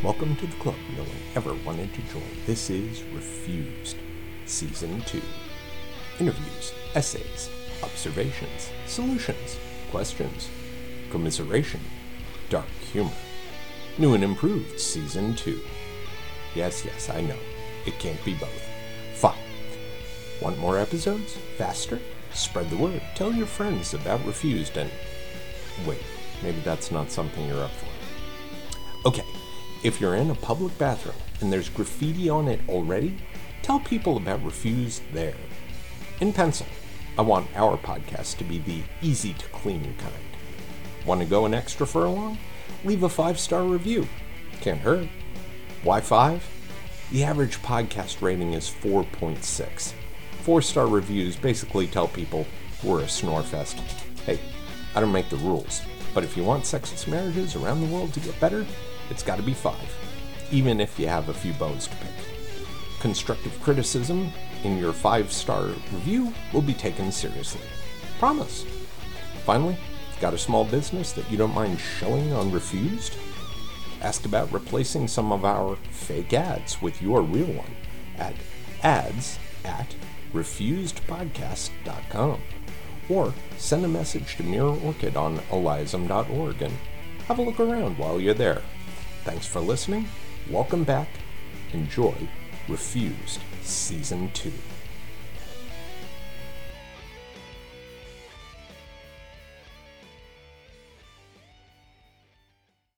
Welcome to the club no one ever wanted to join. This is Refused, Season 2. Interviews, essays, observations, solutions, questions, commiseration, dark humor. New and improved Season 2. Yes, yes, I know. It can't be both. Fine. Want more episodes? Faster? Spread the word. Tell your friends about Refused and. Wait, maybe that's not something you're up for. Okay, if you're in a public bathroom and there's graffiti on it already, tell people about Refused there. In pencil, I want our podcast to be the easy to clean kind. Want to go an extra furlong? Leave a five star review. Can't hurt. Why five? The average podcast rating is 4.6. Four star reviews basically tell people we're a snorefest. Hey, I don't make the rules, but if you want sexless marriages around the world to get better, it's got to be five, even if you have a few bones to pick. Constructive criticism in your five star review will be taken seriously. Promise. Finally, got a small business that you don't mind showing on Refused? Ask about replacing some of our fake ads with your real one at ads at refusedpodcast.com or send a message to Mirror Orchid on elizum.org and have a look around while you're there. Thanks for listening. Welcome back. Enjoy Refused Season 2.